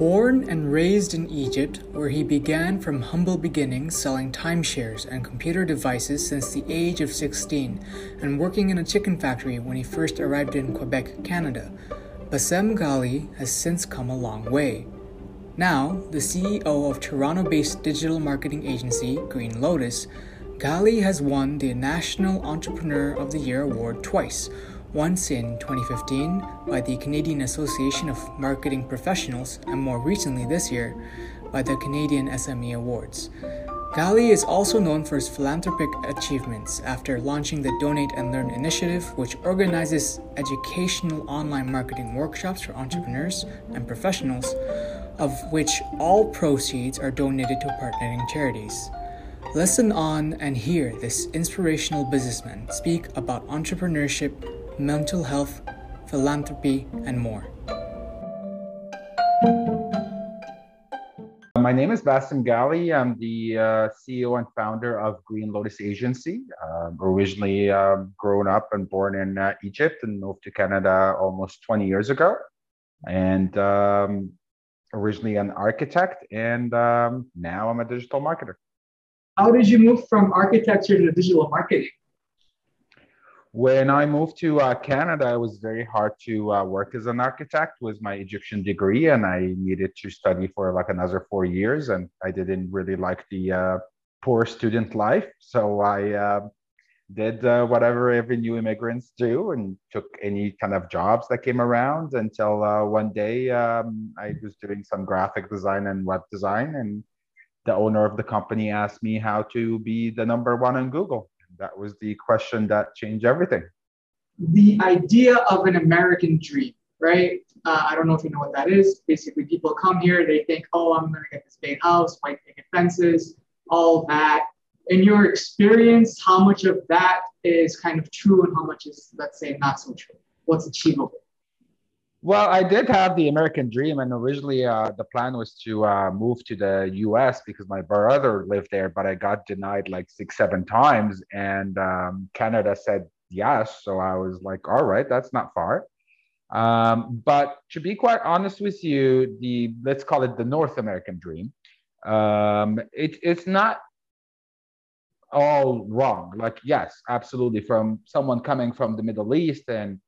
Born and raised in Egypt, where he began from humble beginnings selling timeshares and computer devices since the age of 16, and working in a chicken factory when he first arrived in Quebec, Canada, Bassem Ghali has since come a long way. Now, the CEO of Toronto based digital marketing agency Green Lotus, Ghali has won the National Entrepreneur of the Year award twice once in 2015 by the Canadian Association of Marketing Professionals, and more recently this year by the Canadian SME Awards. Ghali is also known for his philanthropic achievements after launching the Donate and Learn initiative, which organizes educational online marketing workshops for entrepreneurs and professionals, of which all proceeds are donated to partnering charities. Listen on and hear this inspirational businessman speak about entrepreneurship mental health, philanthropy, and more. My name is Bassem Ghali. I'm the uh, CEO and founder of Green Lotus Agency. Um, originally um, grown up and born in uh, Egypt and moved to Canada almost 20 years ago. And um, originally an architect, and um, now I'm a digital marketer. How did you move from architecture to digital marketing? When I moved to uh, Canada, it was very hard to uh, work as an architect with my Egyptian degree, and I needed to study for like another four years, and I didn't really like the uh, poor student life, so I uh, did uh, whatever every new immigrants do and took any kind of jobs that came around until uh, one day um, I was doing some graphic design and web design, and the owner of the company asked me how to be the number one on Google that was the question that changed everything. The idea of an American dream, right? Uh, I don't know if you know what that is. Basically, people come here, they think, oh, I'm going to get this big house, white picket fences, all that. In your experience, how much of that is kind of true and how much is, let's say, not so true? What's achievable? Well, I did have the American dream, and originally uh, the plan was to uh, move to the U.S. because my brother lived there, but I got denied like six, seven times, and um, Canada said yes. So I was like, all right, that's not far. Um, but to be quite honest with you, the let's call it the North American dream, um, it, it's not all wrong. Like, yes, absolutely, from someone coming from the Middle East and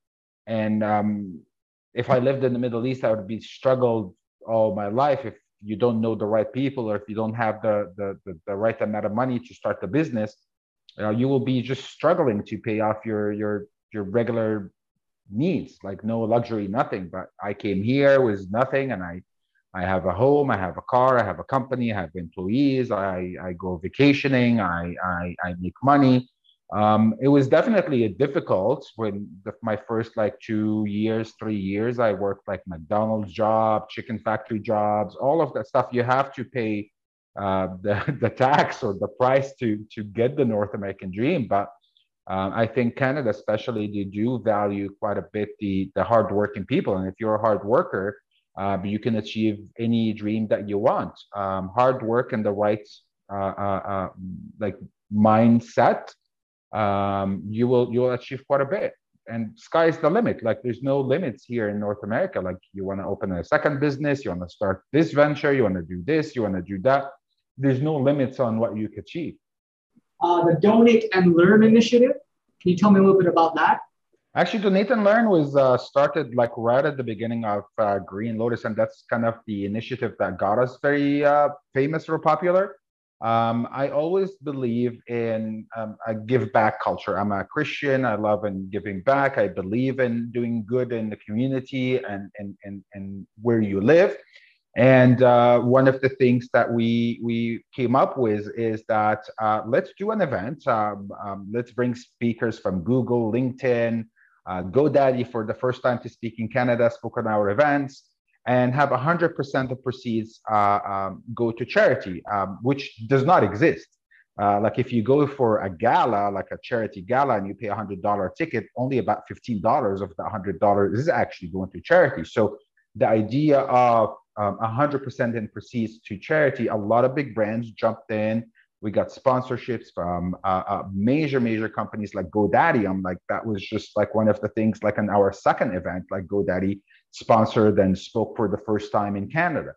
and um, if I lived in the Middle East, I would be struggled all my life if you don't know the right people or if you don't have the the, the, the right amount of money to start the business. Uh, you will be just struggling to pay off your your your regular needs, like no luxury, nothing. But I came here with nothing, and I I have a home, I have a car, I have a company, I have employees, I I go vacationing, I I, I make money. Um, it was definitely a difficult when the, my first like two years, three years, I worked like McDonald's job, chicken factory jobs, all of that stuff. You have to pay uh, the, the tax or the price to, to get the North American dream. But um, I think Canada, especially, they do value quite a bit the, the hardworking people. And if you're a hard worker, uh, you can achieve any dream that you want. Um, hard work and the right uh, uh, uh like mindset um, you will you will achieve quite a bit. And sky is the limit. Like there's no limits here in north america. Like you want to open a second business you want to start this venture you want to do this you want to do that. There's no limits on what you can achieve. Uh, the donate and learn initiative. Can you tell me a little bit about that? Actually donate and learn was uh, started like right at the beginning of uh, green lotus and that's kind of the initiative that got us very uh, famous or popular um, I always believe in um, a give back culture. I'm a Christian. I love in giving back. I believe in doing good in the community and, and, and, and where you live. And uh, one of the things that we we came up with is that uh, let's do an event. Um, um let's bring speakers from Google, LinkedIn, uh, GoDaddy for the first time to speak in Canada, spoke on our events and have 100% of proceeds uh, um, go to charity, um, which does not exist. Uh, like if you go for a gala, like a charity gala, and you pay a hundred dollar ticket, only about fifteen dollars of the hundred dollars is actually going to charity. So the idea of um, a hundred percent in proceeds to charity, a lot of big brands jumped in. We got sponsorships from uh, uh, major, major companies like GoDaddy. I'm like, that was just like one of the things, like in our second event, like GoDaddy sponsored and spoke for the first time in Canada.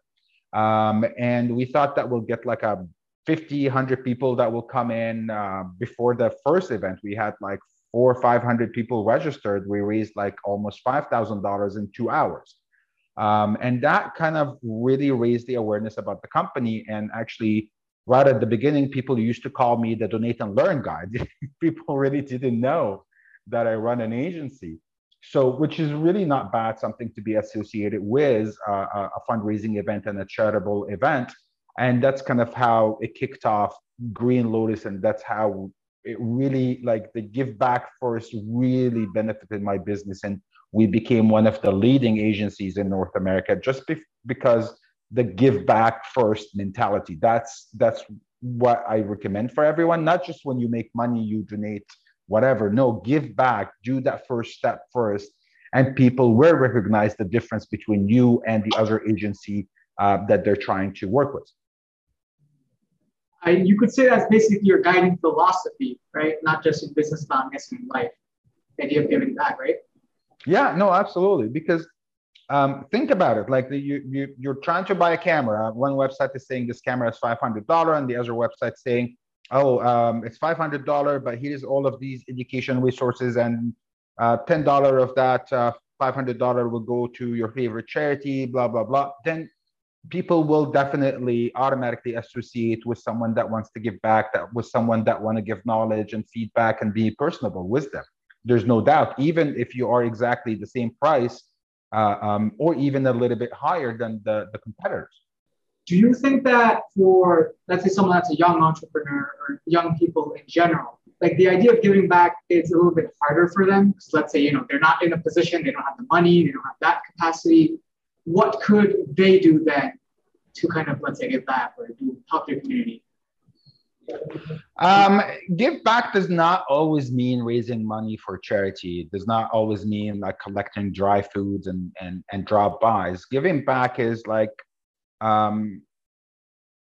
Um, and we thought that we'll get like a 50, 100 people that will come in uh, before the first event. We had like four or 500 people registered. We raised like almost $5,000 in two hours. Um, and that kind of really raised the awareness about the company. And actually, right at the beginning, people used to call me the donate and learn guy. people really didn't know that I run an agency. So, which is really not bad, something to be associated with uh, a fundraising event and a charitable event. And that's kind of how it kicked off Green Lotus. And that's how it really, like, the give back first really benefited my business. And we became one of the leading agencies in North America just be- because the give back first mentality. That's that's what I recommend for everyone. Not just when you make money, you donate whatever. No, give back. Do that first step first, and people will recognize the difference between you and the other agency uh, that they're trying to work with. I, you could say that's basically your guiding philosophy, right? Not just in business, but I'm guessing in life. The idea of giving back, right? Yeah, no, absolutely. Because um, think about it like the, you, you you're trying to buy a camera one website is saying this camera is $500 and the other website saying oh um, it's $500 but here's all of these education resources and uh, $10 of that uh, $500 will go to your favorite charity blah blah blah then people will definitely automatically associate with someone that wants to give back that with someone that want to give knowledge and feedback and be personable with them there's no doubt even if you are exactly the same price uh, um, or even a little bit higher than the, the competitors. Do you think that for, let's say, someone that's a young entrepreneur or young people in general, like the idea of giving back is a little bit harder for them? Because let's say, you know, they're not in a position, they don't have the money, they don't have that capacity. What could they do then to kind of, let's say, give back or do help their community? Um, give back does not always mean raising money for charity. It does not always mean like collecting dry foods and and and drop buys. Giving back is like um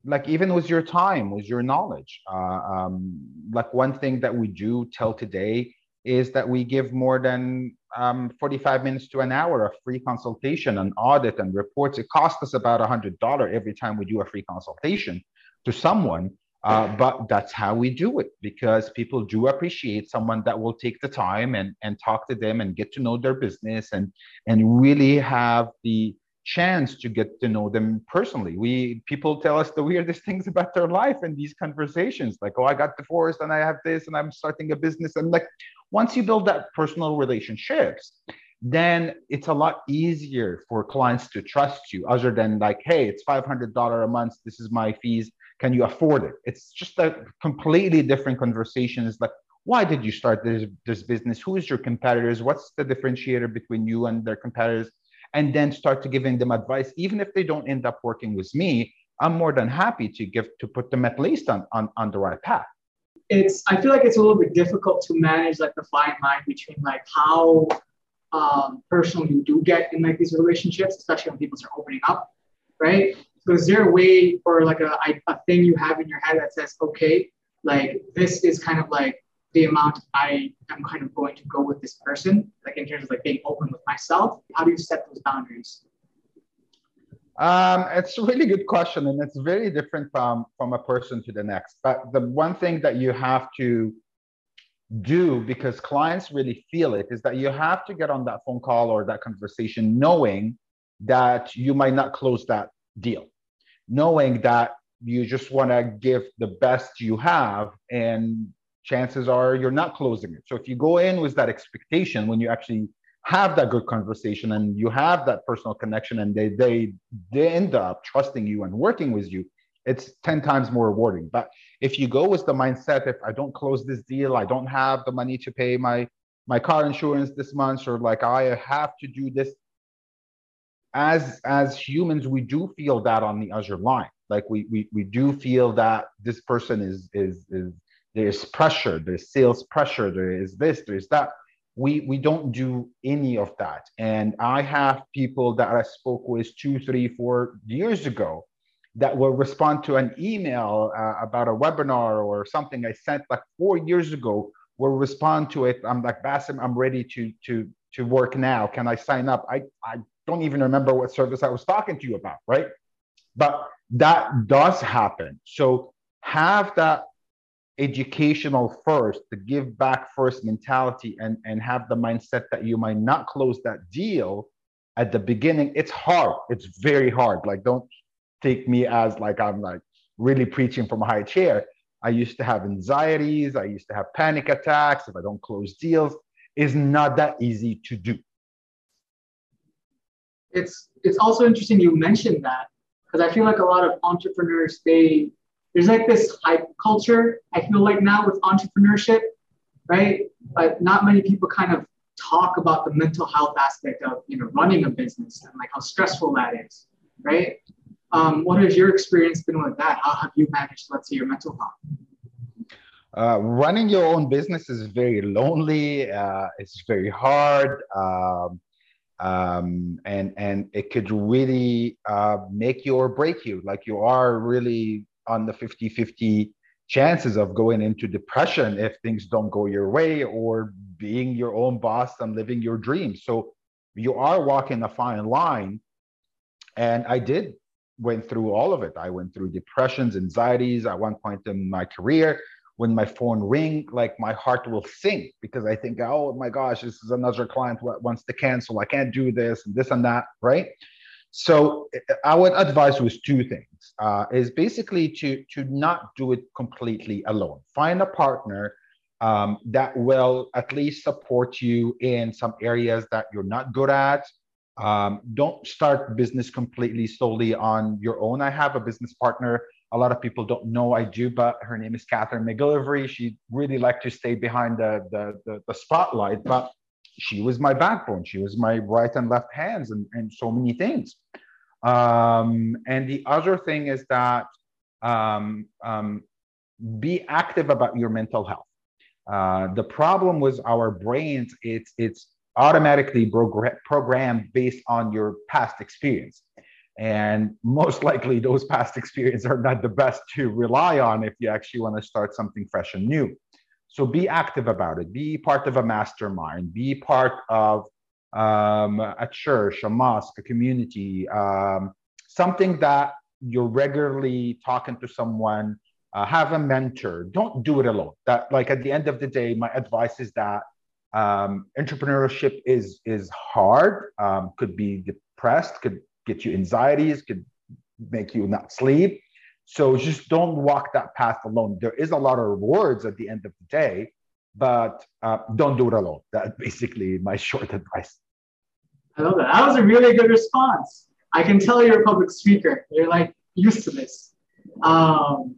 like even with your time, with your knowledge. Uh, um, like one thing that we do till today is that we give more than um, 45 minutes to an hour of free consultation and audit and reports. It costs us about $100 every time we do a free consultation to someone. Uh, but that's how we do it because people do appreciate someone that will take the time and, and talk to them and get to know their business and, and really have the chance to get to know them personally. We people tell us the weirdest things about their life in these conversations, like, oh, I got divorced and I have this and I'm starting a business. And like once you build that personal relationships, then it's a lot easier for clients to trust you other than like, hey, it's $500 a month. This is my fees can you afford it? It's just a completely different conversation. It's like, why did you start this, this business? Who is your competitors? What's the differentiator between you and their competitors? And then start to giving them advice. Even if they don't end up working with me, I'm more than happy to give to put them at least on, on, on the right path. It's I feel like it's a little bit difficult to manage like the fine line between like how um, personal you do get in like these relationships, especially when people are opening up, right? So is there a way or like a, a thing you have in your head that says, okay, like this is kind of like the amount I am kind of going to go with this person, like in terms of like being open with myself? How do you set those boundaries? Um, it's a really good question, and it's very different from from a person to the next. But the one thing that you have to do because clients really feel it is that you have to get on that phone call or that conversation knowing that you might not close that deal knowing that you just want to give the best you have and chances are you're not closing it. So if you go in with that expectation when you actually have that good conversation and you have that personal connection and they they they end up trusting you and working with you it's 10 times more rewarding. But if you go with the mindset if i don't close this deal i don't have the money to pay my my car insurance this month or like i have to do this as as humans we do feel that on the other line. Like we we, we do feel that this person is is is there's pressure there's sales pressure there is this there's that. We we don't do any of that. And i have people that i spoke with two three four years ago that will respond to an email uh, about a webinar or something i sent like four years ago will respond to it. I'm like Bassem i'm ready to to to work now. Can i sign up? I i don't even remember what service I was talking to you about, right? but that does happen. So have that educational first, the give back first mentality, and, and have the mindset that you might not close that deal at the beginning. It's hard. It's very hard. Like, don't take me as like I'm like really preaching from a high chair. I used to have anxieties. I used to have panic attacks if I don't close deals. It's not that easy to do. It's it's also interesting you mentioned that because I feel like a lot of entrepreneurs they there's like this hype culture. I feel like now with entrepreneurship, right? But not many people kind of talk about the mental health aspect of you know running a business and like how stressful that is, right? Um, what has your experience been with that? How have you managed, let's say, your mental health? Uh, running your own business is very lonely. Uh, it's very hard, um, um, and and it could really uh, make you or break you. Like you are really on the 50-50 chances of going into depression if things don't go your way, or being your own boss and living your dreams. So you are walking a fine line. And I did went through all of it. I went through depressions, anxieties at one point in my career. When my phone ring, like my heart will sink because I think, oh my gosh, this is another client wants to cancel. I can't do this and this and that, right? So I would advise was two things: uh, is basically to to not do it completely alone. Find a partner um, that will at least support you in some areas that you're not good at um, don't start business completely solely on your own. I have a business partner. A lot of people don't know I do, but her name is Catherine McGillivray. She really liked to stay behind the, the, the, the spotlight, but she was my backbone. She was my right and left hands and, and so many things. Um, and the other thing is that um, um, be active about your mental health. Uh, the problem with our brains, it's it's automatically programmed based on your past experience. And most likely, those past experiences are not the best to rely on if you actually want to start something fresh and new. So be active about it. Be part of a mastermind. Be part of um, a church, a mosque, a community, um, something that you're regularly talking to someone. Uh, have a mentor. Don't do it alone. That, like, at the end of the day, my advice is that um, entrepreneurship is is hard. Um, could be depressed. Could get you anxieties. Could make you not sleep. So just don't walk that path alone. There is a lot of rewards at the end of the day, but uh, don't do it alone. That's basically my short advice. I love that. That was a really good response. I can tell you're a public speaker. You're like used to this. Um,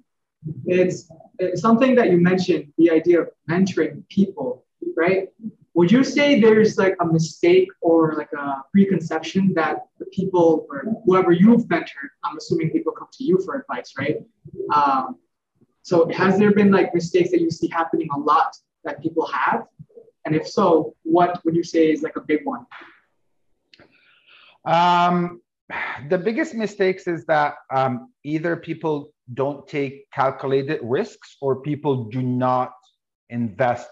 it's, it's something that you mentioned the idea of mentoring people right? Would you say there's like a mistake or like a preconception that the people or whoever you've mentored, I'm assuming people come to you for advice, right? Um, so has there been like mistakes that you see happening a lot that people have? And if so, what would you say is like a big one? Um, the biggest mistakes is that um, either people don't take calculated risks or people do not invest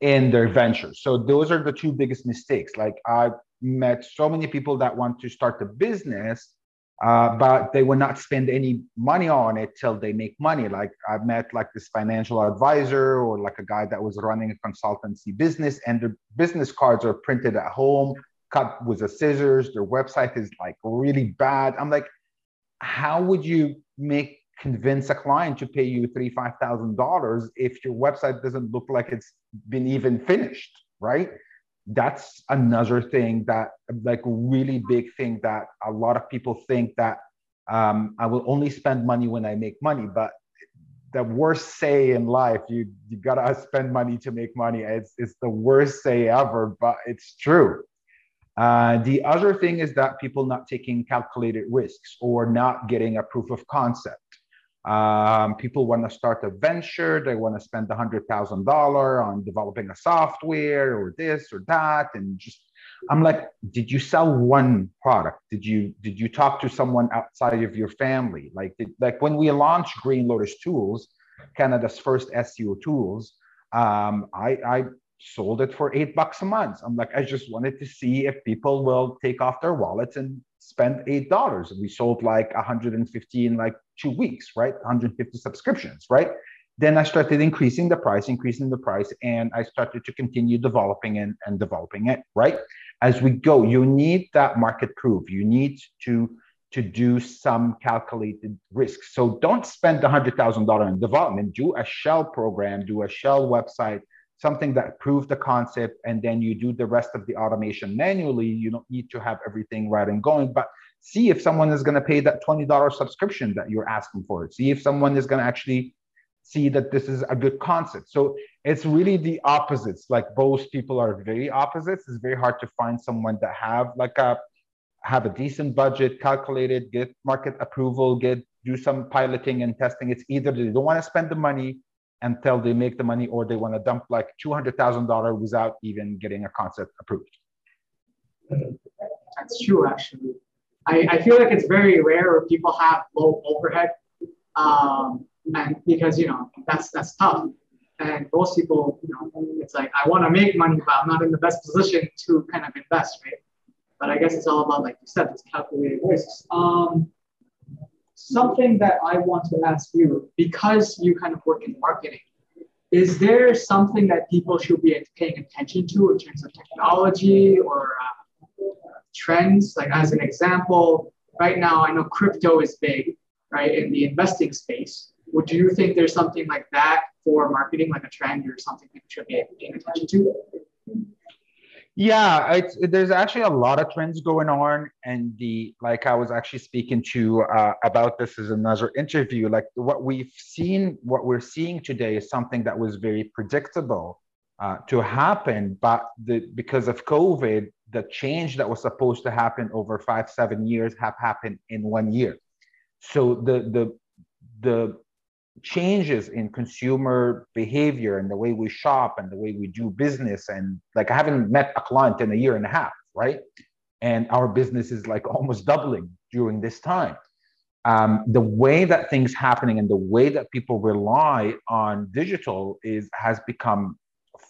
in their ventures. So those are the two biggest mistakes. Like I've met so many people that want to start a business, uh, but they will not spend any money on it till they make money. Like I've met like this financial advisor or like a guy that was running a consultancy business, and their business cards are printed at home, cut with a scissors. Their website is like really bad. I'm like, how would you make convince a client to pay you three five thousand dollars if your website doesn't look like it's been even finished right that's another thing that like really big thing that a lot of people think that um, i will only spend money when i make money. But the worst say in life you you gotta spend money to make money. It's, it's the worst say ever but it's true. Uh, the other thing is that people not taking calculated risks or not getting a proof of concept um, people want to start a venture, they want to spend $100,000 on developing a software or this or that. And just, I'm like, did you sell one product? Did you did you talk to someone outside of your family? Like, did, like when we launched Green Lotus Tools, Canada's first SEO tools, um, I, I sold it for eight bucks a month. I'm like, I just wanted to see if people will take off their wallets and spend eight dollars. We sold like 150 in like two weeks, right? 150 subscriptions, right? Then I started increasing the price, increasing the price, and I started to continue developing and, and developing it, right? As we go, you need that market proof. You need to to do some calculated risk. So don't spend $100,000 in development. Do a shell program, do a shell website, something that proves the concept and then you do the rest of the automation manually. You don't need to have everything right and going but see if someone is going to pay that $20 subscription that you're asking for. See if someone is going to actually see that this is a good concept. So it's really the opposites. Like both people are very opposites. It's very hard to find someone that have like a have a decent budget calculated get market approval get do some piloting and testing. It's either they don't want to spend the money until they make the money or they want to dump like $200,000 without even getting a concept approved. That's true, actually. I, I feel like it's very rare where people have low overhead um, and because, you know, that's, that's tough. And most people, you know, it's like, I want to make money, but I'm not in the best position to kind of invest, right? But I guess it's all about, like you said, this calculated risks. Um, something that I want to ask you, because you kind of work in marketing, is there something that people should be paying attention to in terms of technology or uh, trends? Like as an example, right now I know crypto is big, right, in the investing space. Would you think there's something like that for marketing, like a trend or something people should be paying attention to? Yeah, it's, there's actually a lot of trends going on, and the like I was actually speaking to uh, about this as another interview. Like what we've seen, what we're seeing today is something that was very predictable uh, to happen, but the, because of COVID, the change that was supposed to happen over five, seven years have happened in one year. So the the the changes in consumer behavior and the way we shop and the way we do business and like i haven't met a client in a year and a half right? And our business is like almost doubling during this time. Um, the way that things happening and the way that people rely on digital is has become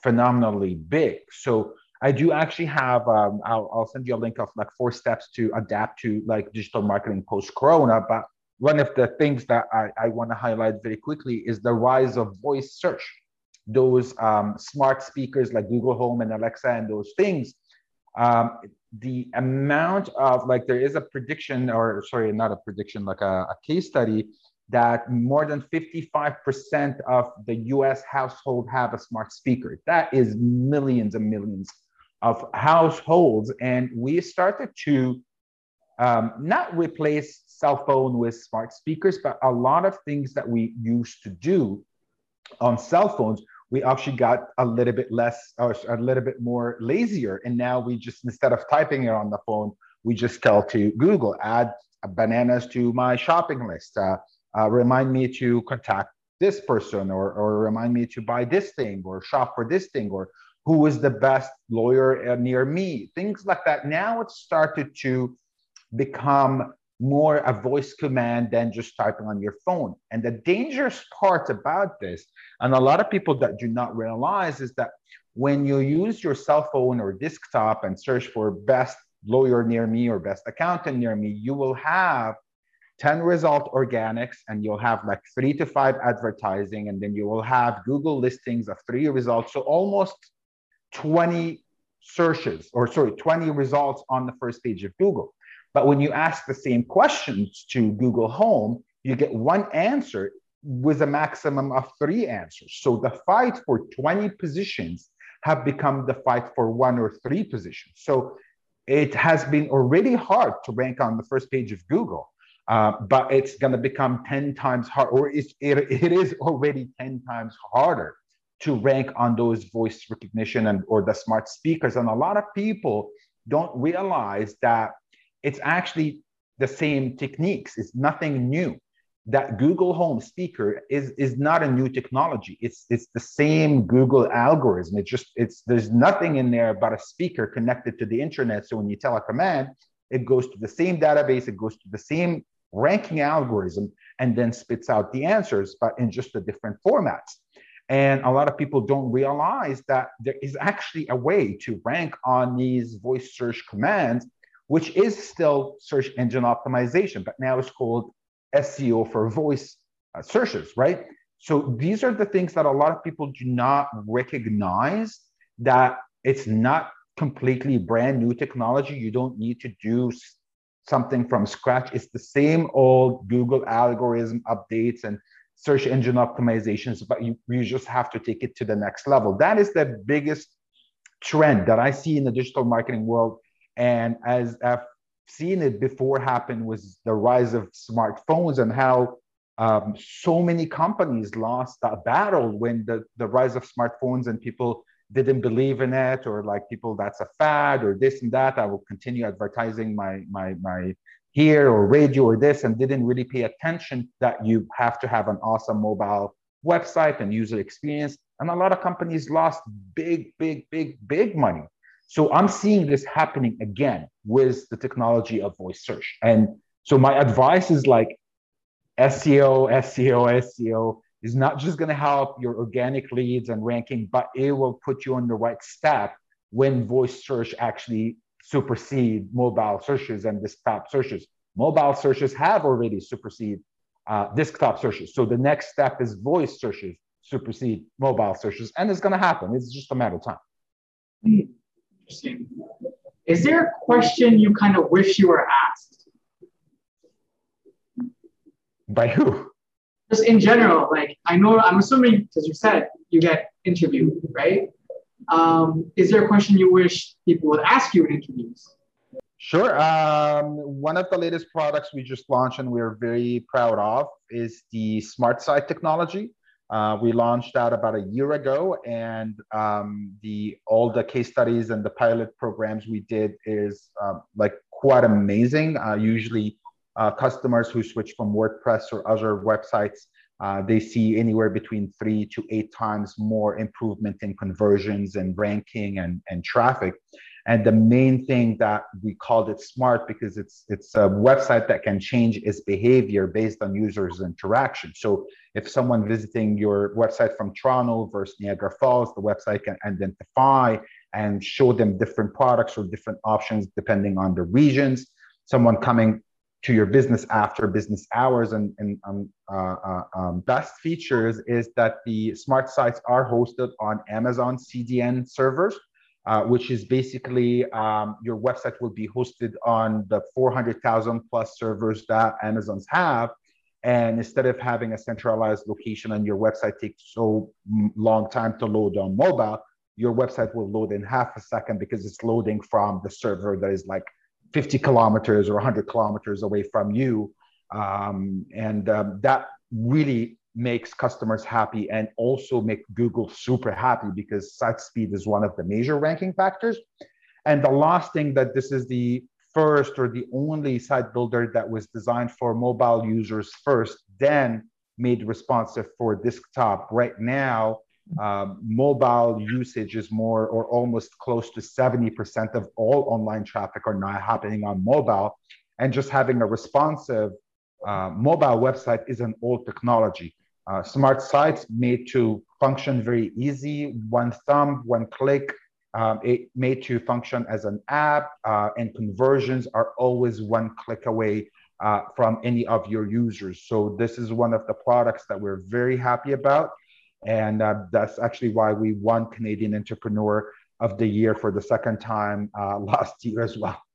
phenomenally big. So i do actually have um, I'll, I'll send you a link of like four steps to adapt to like digital marketing post corona but one of the things that I, I want to highlight very quickly is the rise of voice search. Those um, smart speakers like Google Home and Alexa and those things, um, the amount of like there is a prediction, or sorry, not a prediction, like a, a case study that more than 55% of the US household have a smart speaker. That is millions and millions of households. And we started to um, not replace cell phone with smart speakers, but a lot of things that we used to do on cell phones, we actually got a little bit less or a little bit more lazier. And now we just, instead of typing it on the phone, we just tell to Google, add bananas to my shopping list, uh, uh, remind me to contact this person or, or remind me to buy this thing or shop for this thing or who is the best lawyer near me, things like that. Now it's started to become more a voice command than just typing on your phone. And the dangerous part about this, and a lot of people that do not realize, is that when you use your cell phone or desktop and search for best lawyer near me or best accountant near me, you will have 10 result organics and you'll have like three to five advertising, and then you will have Google listings of three results. So almost 20 searches, or sorry, 20 results on the first page of Google. But when you ask the same questions to Google Home, you get one answer with a maximum of three answers. So the fight for 20 positions have become the fight for one or three positions. So it has been already hard to rank on the first page of Google, uh, but it's going to become 10 times hard, or it, it is already 10 times harder to rank on those voice recognition and or the smart speakers. And a lot of people don't realize that it's actually the same techniques. It's nothing new. That Google Home speaker is, is not a new technology. It's, it's the same Google algorithm. It's just, it's, there's nothing in there but a speaker connected to the internet. So when you tell a command, it goes to the same database, it goes to the same ranking algorithm, and then spits out the answers, but in just a different formats. And a lot of people don't realize that there is actually a way to rank on these voice search commands, which is still search engine optimization, but now it's called SEO for voice uh, searches, right? So these are the things that a lot of people do not recognize that it's not completely brand new technology. You don't need to do something from scratch. It's the same old Google algorithm updates and search engine optimizations, but you, you just have to take it to the next level. That is the biggest trend that I see in the digital marketing world. And as I've seen it before happen was the rise of smartphones and how um, so many companies lost that battle when the, the rise of smartphones and people didn't believe in it or like people that's a fad or this and that i will continue advertising my my my here or radio or this and didn't really pay attention that you have to have an awesome mobile website and user experience. And a lot of companies lost big, big, big, big money. So I'm seeing this happening again with the technology of voice search. And so my advice is like SEO, SEO, SEO is not just going to help your organic leads and ranking, but it will put you on the right step when voice search actually supersede mobile searches and desktop searches. Mobile searches have already superseded uh, desktop searches. So the next step is voice searches supersede mobile searches, and it's going to happen. It's just a matter of time. Interesting. Is there a question you kind of wish you were asked? By who? Just in general, like I know, I'm assuming because you said you get interviewed, right? Um, is there a question you wish people would ask you in interviews? Sure. Um, one of the latest products we just launched and we're very proud of is the Smart site technology. Uh, we launched that about a year ago, and um, the all the case studies and the pilot programs we did is uh, like quite amazing. Uh, usually, uh, customers who switch from WordPress or other websites uh, they see anywhere between three to eight times more improvement in conversions and ranking and, and traffic. And the main thing that we called it smart because it's it's a website that can change its behavior based on users' interaction. So if someone visiting your website from Toronto versus Niagara Falls, the website can identify and show them different products or different options depending on the regions. Someone coming to your business after business hours. And, and um, uh, uh, um, best features is that the smart sites are hosted on Amazon CDN servers, uh, which is basically um, your website will be hosted on the 400,000 plus servers that Amazon's have. And instead of having a centralized location and your website takes so long time to load on mobile, your website will load in half a second because it's loading from the server that is like 50 kilometers or 100 kilometers away from you. Um, and um, that really makes customers happy and also make Google super happy because site speed is one of the major ranking factors. And the last thing that this is the first or the only site builder that was designed for mobile users first, then made responsive for desktop. Right now, um, mobile usage is more or almost close to 70% of all online traffic are now happening on mobile. And just having a responsive uh, mobile website is an old technology. Uh, smart sites made to function very easy, one thumb, one click, um, it made to function as an app, uh, and conversions are always one click away uh, from any of your users. So this is one of the products that we're very happy about. And uh, that's actually why we won Canadian Entrepreneur of the Year for the second time uh, last year as well.